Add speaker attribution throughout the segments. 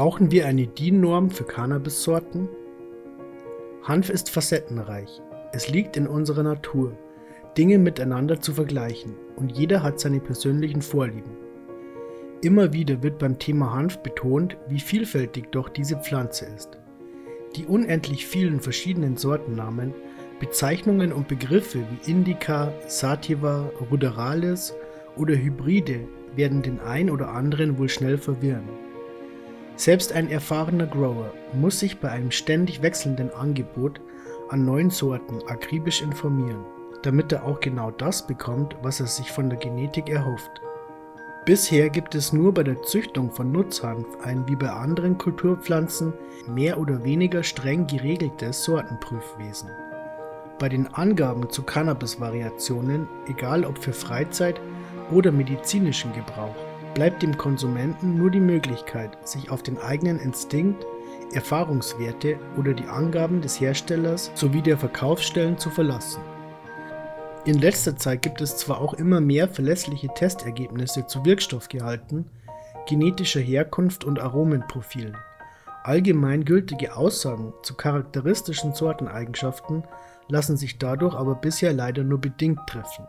Speaker 1: Brauchen wir eine DIN-Norm für Cannabis-Sorten? Hanf ist facettenreich. Es liegt in unserer Natur, Dinge miteinander zu vergleichen und jeder hat seine persönlichen Vorlieben. Immer wieder wird beim Thema Hanf betont, wie vielfältig doch diese Pflanze ist. Die unendlich vielen verschiedenen Sortennamen, Bezeichnungen und Begriffe wie Indica, Sativa, Ruderalis oder Hybride werden den ein oder anderen wohl schnell verwirren. Selbst ein erfahrener Grower muss sich bei einem ständig wechselnden Angebot an neuen Sorten akribisch informieren, damit er auch genau das bekommt, was er sich von der Genetik erhofft. Bisher gibt es nur bei der Züchtung von Nutzhanf ein wie bei anderen Kulturpflanzen mehr oder weniger streng geregeltes Sortenprüfwesen. Bei den Angaben zu Cannabis-Variationen, egal ob für Freizeit oder medizinischen Gebrauch, bleibt dem Konsumenten nur die Möglichkeit, sich auf den eigenen Instinkt, Erfahrungswerte oder die Angaben des Herstellers sowie der Verkaufsstellen zu verlassen. In letzter Zeit gibt es zwar auch immer mehr verlässliche Testergebnisse zu Wirkstoffgehalten, genetischer Herkunft und Aromenprofilen. Allgemein gültige Aussagen zu charakteristischen Sorteneigenschaften lassen sich dadurch aber bisher leider nur bedingt treffen.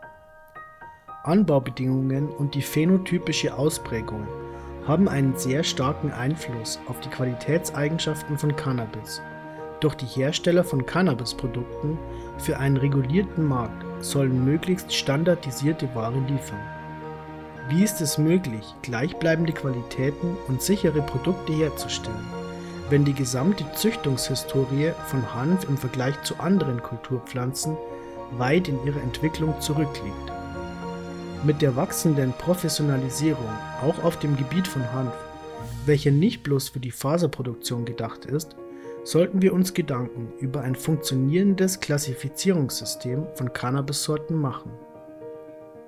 Speaker 1: Anbaubedingungen und die phänotypische Ausprägung haben einen sehr starken Einfluss auf die Qualitätseigenschaften von Cannabis. Doch die Hersteller von Cannabisprodukten für einen regulierten Markt sollen möglichst standardisierte Ware liefern. Wie ist es möglich, gleichbleibende Qualitäten und sichere Produkte herzustellen, wenn die gesamte Züchtungshistorie von Hanf im Vergleich zu anderen Kulturpflanzen weit in ihrer Entwicklung zurückliegt? Mit der wachsenden Professionalisierung auch auf dem Gebiet von Hanf, welcher nicht bloß für die Faserproduktion gedacht ist, sollten wir uns Gedanken über ein funktionierendes Klassifizierungssystem von Cannabissorten machen.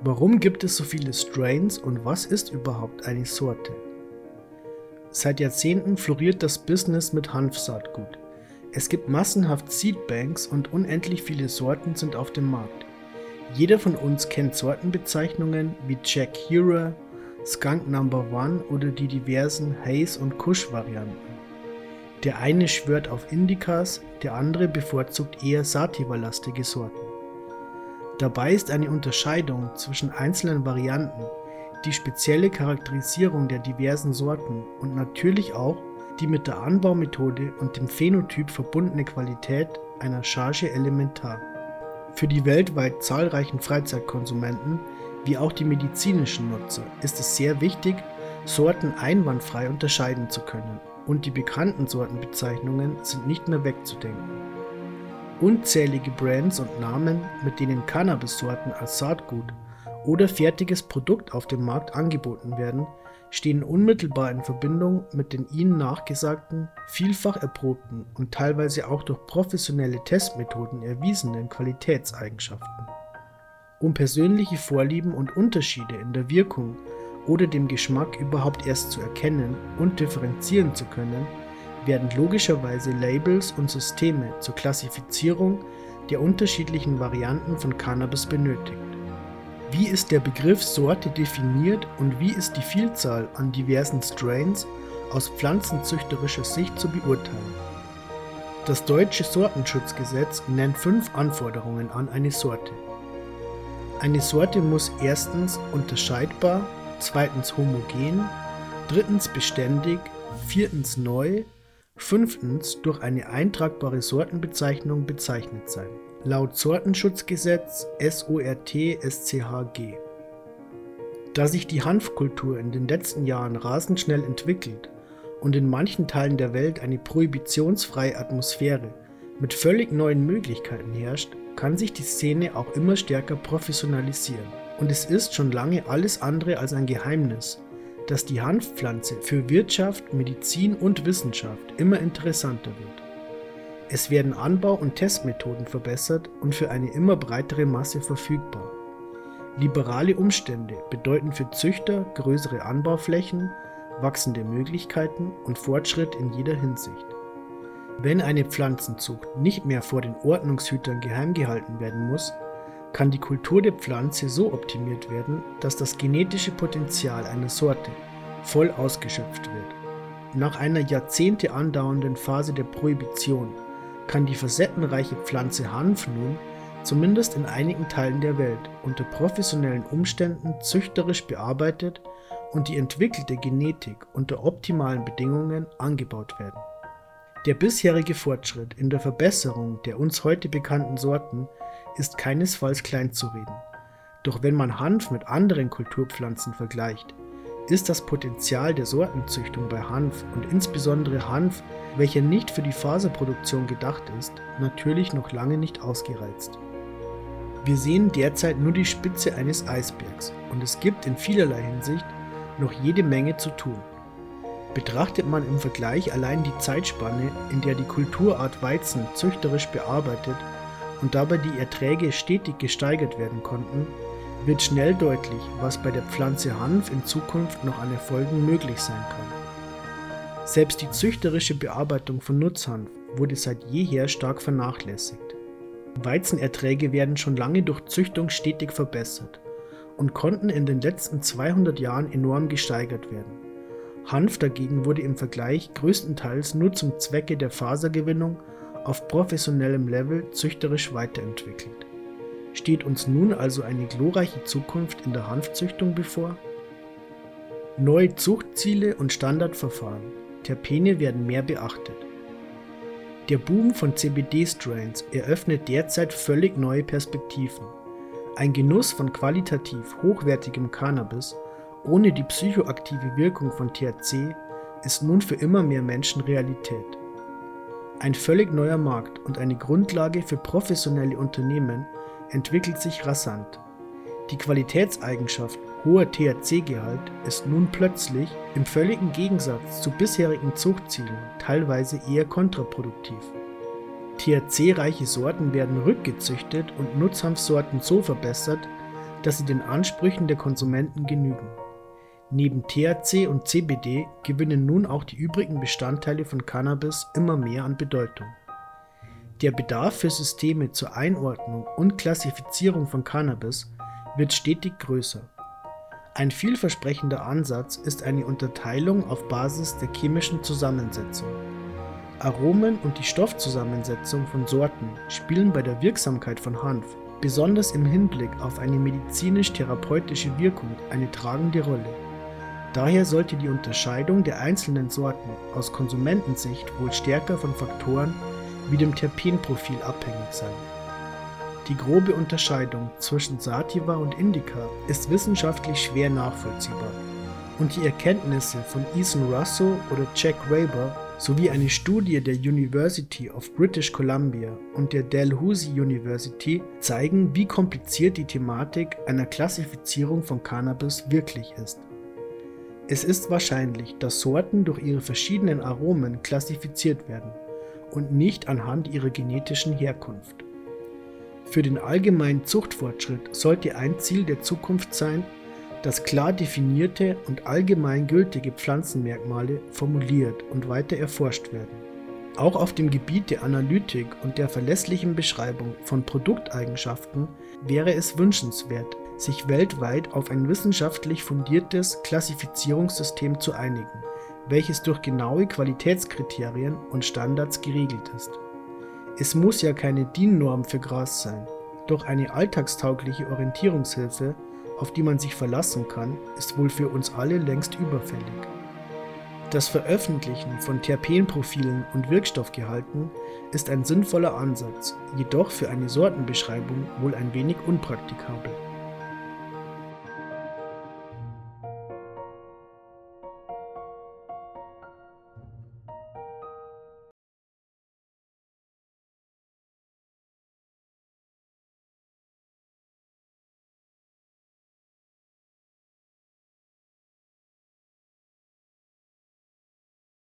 Speaker 1: Warum gibt es so viele Strains und was ist überhaupt eine Sorte? Seit Jahrzehnten floriert das Business mit Hanfsaatgut. Es gibt massenhaft Seedbanks und unendlich viele Sorten sind auf dem Markt. Jeder von uns kennt Sortenbezeichnungen wie Jack Hero, Skunk Number One oder die diversen Haze- und Kush-Varianten. Der eine schwört auf Indicas, der andere bevorzugt eher Sativa-lastige Sorten. Dabei ist eine Unterscheidung zwischen einzelnen Varianten, die spezielle Charakterisierung der diversen Sorten und natürlich auch die mit der Anbaumethode und dem Phänotyp verbundene Qualität einer Charge elementar. Für die weltweit zahlreichen Freizeitkonsumenten wie auch die medizinischen Nutzer ist es sehr wichtig, Sorten einwandfrei unterscheiden zu können und die bekannten Sortenbezeichnungen sind nicht mehr wegzudenken. Unzählige Brands und Namen, mit denen Cannabis-Sorten als Saatgut oder fertiges Produkt auf dem Markt angeboten werden, stehen unmittelbar in Verbindung mit den ihnen nachgesagten, vielfach erprobten und teilweise auch durch professionelle Testmethoden erwiesenen Qualitätseigenschaften. Um persönliche Vorlieben und Unterschiede in der Wirkung oder dem Geschmack überhaupt erst zu erkennen und differenzieren zu können, werden logischerweise Labels und Systeme zur Klassifizierung der unterschiedlichen Varianten von Cannabis benötigt. Wie ist der Begriff Sorte definiert und wie ist die Vielzahl an diversen Strains aus pflanzenzüchterischer Sicht zu beurteilen? Das deutsche Sortenschutzgesetz nennt fünf Anforderungen an eine Sorte. Eine Sorte muss erstens unterscheidbar, zweitens homogen, drittens beständig, viertens neu, fünftens durch eine eintragbare Sortenbezeichnung bezeichnet sein laut Sortenschutzgesetz SORT-SCHG. Da sich die Hanfkultur in den letzten Jahren rasend schnell entwickelt und in manchen Teilen der Welt eine prohibitionsfreie Atmosphäre mit völlig neuen Möglichkeiten herrscht, kann sich die Szene auch immer stärker professionalisieren. Und es ist schon lange alles andere als ein Geheimnis, dass die Hanfpflanze für Wirtschaft, Medizin und Wissenschaft immer interessanter wird. Es werden Anbau- und Testmethoden verbessert und für eine immer breitere Masse verfügbar. Liberale Umstände bedeuten für Züchter größere Anbauflächen, wachsende Möglichkeiten und Fortschritt in jeder Hinsicht. Wenn eine Pflanzenzucht nicht mehr vor den Ordnungshütern geheim gehalten werden muss, kann die Kultur der Pflanze so optimiert werden, dass das genetische Potenzial einer Sorte voll ausgeschöpft wird. Nach einer Jahrzehnte andauernden Phase der Prohibition kann die facettenreiche Pflanze Hanf nun, zumindest in einigen Teilen der Welt, unter professionellen Umständen züchterisch bearbeitet und die entwickelte Genetik unter optimalen Bedingungen angebaut werden. Der bisherige Fortschritt in der Verbesserung der uns heute bekannten Sorten ist keinesfalls kleinzureden. Doch wenn man Hanf mit anderen Kulturpflanzen vergleicht, ist das Potenzial der Sortenzüchtung bei Hanf und insbesondere Hanf, welcher nicht für die Faserproduktion gedacht ist, natürlich noch lange nicht ausgereizt. Wir sehen derzeit nur die Spitze eines Eisbergs und es gibt in vielerlei Hinsicht noch jede Menge zu tun. Betrachtet man im Vergleich allein die Zeitspanne, in der die Kulturart Weizen züchterisch bearbeitet und dabei die Erträge stetig gesteigert werden konnten, wird schnell deutlich, was bei der Pflanze Hanf in Zukunft noch an Erfolgen möglich sein kann. Selbst die züchterische Bearbeitung von Nutzhanf wurde seit jeher stark vernachlässigt. Weizenerträge werden schon lange durch Züchtung stetig verbessert und konnten in den letzten 200 Jahren enorm gesteigert werden. Hanf dagegen wurde im Vergleich größtenteils nur zum Zwecke der Fasergewinnung auf professionellem Level züchterisch weiterentwickelt. Steht uns nun also eine glorreiche Zukunft in der Hanfzüchtung bevor? Neue Zuchtziele und Standardverfahren. Terpene werden mehr beachtet. Der Boom von CBD-Strains eröffnet derzeit völlig neue Perspektiven. Ein Genuss von qualitativ hochwertigem Cannabis ohne die psychoaktive Wirkung von THC ist nun für immer mehr Menschen Realität. Ein völlig neuer Markt und eine Grundlage für professionelle Unternehmen entwickelt sich rasant. Die Qualitätseigenschaft hoher THC-Gehalt ist nun plötzlich im völligen Gegensatz zu bisherigen Zuchtzielen teilweise eher kontraproduktiv. THC-reiche Sorten werden rückgezüchtet und Nutzhanfsorten so verbessert, dass sie den Ansprüchen der Konsumenten genügen. Neben THC und CBD gewinnen nun auch die übrigen Bestandteile von Cannabis immer mehr an Bedeutung. Der Bedarf für Systeme zur Einordnung und Klassifizierung von Cannabis wird stetig größer. Ein vielversprechender Ansatz ist eine Unterteilung auf Basis der chemischen Zusammensetzung. Aromen und die Stoffzusammensetzung von Sorten spielen bei der Wirksamkeit von Hanf, besonders im Hinblick auf eine medizinisch-therapeutische Wirkung, eine tragende Rolle. Daher sollte die Unterscheidung der einzelnen Sorten aus Konsumentensicht wohl stärker von Faktoren wie dem Terpenprofil abhängig sein. Die grobe Unterscheidung zwischen Sativa und Indica ist wissenschaftlich schwer nachvollziehbar und die Erkenntnisse von Ethan Russo oder Jack Raber sowie eine Studie der University of British Columbia und der Dalhousie University zeigen, wie kompliziert die Thematik einer Klassifizierung von Cannabis wirklich ist. Es ist wahrscheinlich, dass Sorten durch ihre verschiedenen Aromen klassifiziert werden und nicht anhand ihrer genetischen Herkunft. Für den allgemeinen Zuchtfortschritt sollte ein Ziel der Zukunft sein, dass klar definierte und allgemein gültige Pflanzenmerkmale formuliert und weiter erforscht werden. Auch auf dem Gebiet der Analytik und der verlässlichen Beschreibung von Produkteigenschaften wäre es wünschenswert, sich weltweit auf ein wissenschaftlich fundiertes Klassifizierungssystem zu einigen welches durch genaue Qualitätskriterien und Standards geregelt ist. Es muss ja keine DIN-Norm für Gras sein, doch eine alltagstaugliche Orientierungshilfe, auf die man sich verlassen kann, ist wohl für uns alle längst überfällig. Das Veröffentlichen von Terpenprofilen und Wirkstoffgehalten ist ein sinnvoller Ansatz, jedoch für eine Sortenbeschreibung wohl ein wenig unpraktikabel.